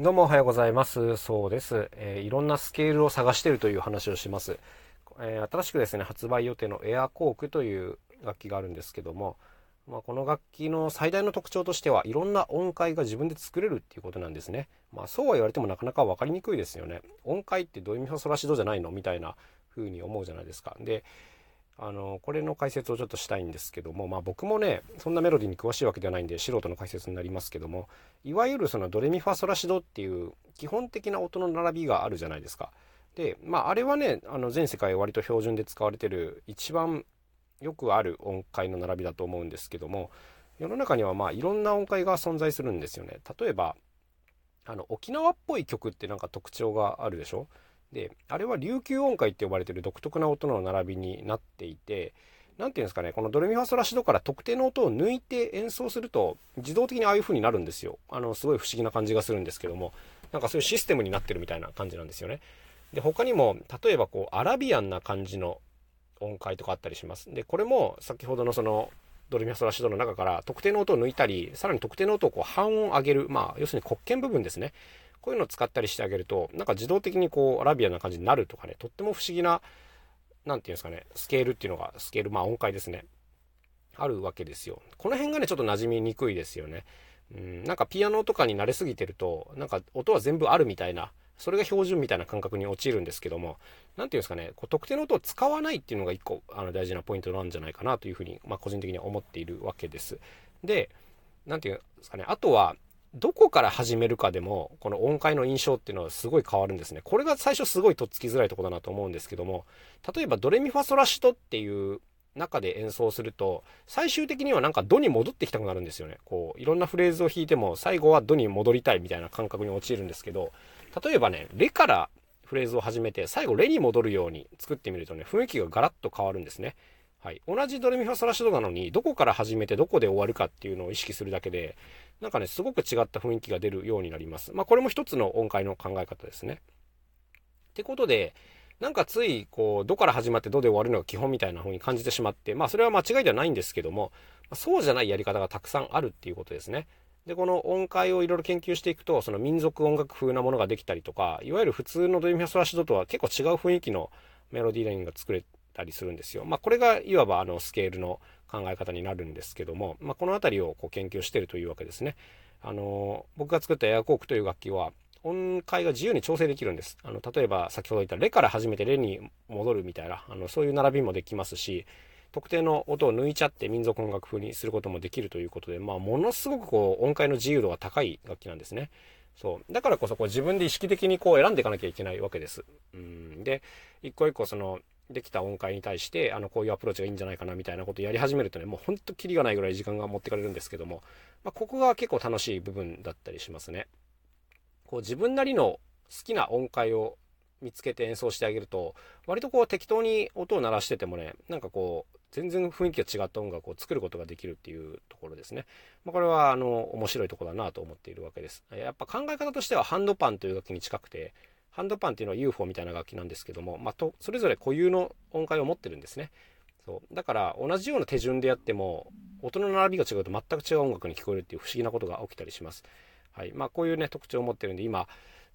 どうもおはようございます。そうです。えー、いろんなスケールを探しているという話をします。えー、新しくですね、発売予定のエアコークという楽器があるんですけども、まあ、この楽器の最大の特徴としては、いろんな音階が自分で作れるっていうことなんですね。まあ、そうは言われてもなかなか分かりにくいですよね。音階ってドレミファソラシドじゃないの？みたいな風に思うじゃないですか。で、あのこれの解説をちょっとしたいんですけども、まあ、僕もねそんなメロディーに詳しいわけではないんで素人の解説になりますけどもいわゆるそのドレミファソラシドっていう基本的な音の並びがあるじゃないですか。で、まあ、あれはねあの全世界割と標準で使われてる一番よくある音階の並びだと思うんですけども世の中にはまあいろんな音階が存在するんですよね。例えばあの沖縄っぽい曲ってなんか特徴があるでしょ？であれは琉球音階って呼ばれてる独特な音の並びになっていて何ていうんですかねこのドレミファソラシドから特定の音を抜いて演奏すると自動的にああいう風になるんですよ。あのすごい不思議な感じがするんですけどもなんかそういうシステムになってるみたいな感じなんですよね。で他にも例えばこうアラビアンな感じの音階とかあったりします。でこれも先ほどのそのドレミファソラシドの中から特定の音を抜いたりさらに特定の音をこう半音上げるまあ要するに黒鍵部分ですね。こういうのを使ったりしてあげると、なんか自動的にこう、アラビアな感じになるとかね、とっても不思議な、何て言うんですかね、スケールっていうのが、スケール、まあ音階ですね。あるわけですよ。この辺がね、ちょっと馴染みにくいですよね。うん、なんかピアノとかに慣れすぎてると、なんか音は全部あるみたいな、それが標準みたいな感覚に陥るんですけども、何て言うんですかね、こう特定の音を使わないっていうのが一個あの大事なポイントなんじゃないかなというふうに、まあ、個人的には思っているわけです。で、何て言うんですかね、あとは、どこから始めるかでも、この音階の印象っていうのはすごい変わるんですね。これが最初すごいとっつきづらいとこだなと思うんですけども、例えばドレミファソラシドっていう中で演奏すると、最終的にはなんかドに戻ってきたくなるんですよね。こう、いろんなフレーズを弾いても、最後はドに戻りたいみたいな感覚に陥るんですけど、例えばね、レからフレーズを始めて、最後レに戻るように作ってみるとね、雰囲気がガラッと変わるんですね。はい、同じドレミファソラシドなのにどこから始めてどこで終わるかっていうのを意識するだけでなんかねすごく違った雰囲気が出るようになります。まあこれも一つの音階の考え方ですね。ってことでなんかついこうどから始まってどで終わるのが基本みたいな風に感じてしまってまあそれは間違いではないんですけどもそうじゃないやり方がたくさんあるっていうことですね。でこの音階をいろいろ研究していくとその民族音楽風なものができたりとかいわゆる普通のドレミファソラシドとは結構違う雰囲気のメロディーラインが作れたりするんですよ。まあ、これがいわばあのスケールの考え方になるんですけども、まあ、この辺りをこう研究しているというわけですね。あの僕が作ったエアコークという楽器は音階が自由に調整できるんです。あの例えば先ほど言ったレから始めてレに戻るみたいなあのそういう並びもできますし特定の音を抜いちゃって民族音楽風にすることもできるということで、まあ、ものすごくこう音階の自由度が高い楽器なんですね。そうだからこそこう自分で意識的にこう選んでいかなきゃいけないわけです。うんで一個一個そのできた音階に対してあのこういうアプローチがいいんじゃないかなみたいなことをやり始めるとねもうほんとキリがないぐらい時間が持ってかれるんですけども、まあ、ここが結構楽しい部分だったりしますね。こう自分なりの好きな音階を見つけて演奏してあげると割とこう適当に音を鳴らしててもねなんかこう全然雰囲気が違った音楽を作ることができるっていうところですね。まあ、これはあの面白いとこだなと思っているわけです。やっぱ考え方としてはハンドパンという楽器に近くてハンドパンっていうのは UFO みたいな楽器なんですけども、まあ、とそれぞれ固有の音階を持ってるんですね。そうだから同じような手順でやっても音の並びが違うと全く違う音楽に聞こえるっていう不思議なことが起きたりします。はいまあ、こういうね特徴を持ってるんで今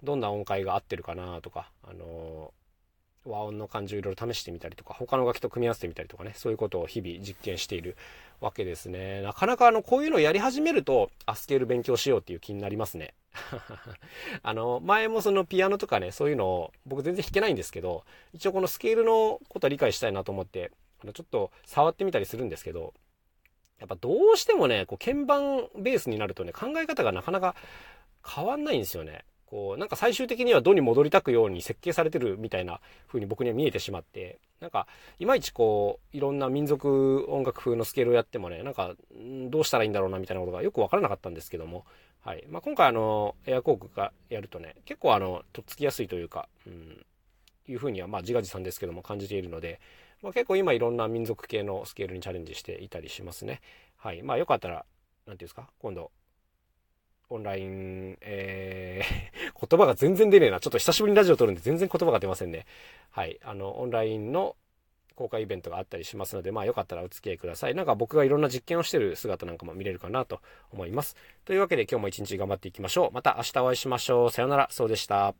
どんな音階が合ってるかなとか、あのー、和音の感じをいろいろ試してみたりとか他の楽器と組み合わせてみたりとかねそういうことを日々実験しているわけですねなかなかあのこういうのをやり始めるとアスケール勉強しようっていう気になりますね あの、前もそのピアノとかね、そういうのを僕全然弾けないんですけど、一応このスケールのことは理解したいなと思って、あのちょっと触ってみたりするんですけど、やっぱどうしてもね、こう鍵盤ベースになるとね、考え方がなかなか変わんないんですよね。こう、なんか最終的にはドに戻りたくように設計されてるみたいな風に僕には見えてしまって、なんか、いまいちこう、いろんな民族音楽風のスケールをやってもね、なんか、どうしたらいいんだろうなみたいなことがよくわからなかったんですけども、はい。まあ、今回あの、エアコークがやるとね、結構あの、とっつきやすいというか、うん、いうふうには、まあ、自画自賛ですけども感じているので、まあ、結構今いろんな民族系のスケールにチャレンジしていたりしますね。はい。まあ、よかったら、なんていうんですか、今度、オンライン、えー 言葉が全然出ねえな。ちょっと久しぶりにラジオ撮るんで全然言葉が出ませんね。はい。あの、オンラインの公開イベントがあったりしますので、まあよかったらお付き合いください。なんか僕がいろんな実験をしてる姿なんかも見れるかなと思います。というわけで今日も一日頑張っていきましょう。また明日お会いしましょう。さようなら。そうでした。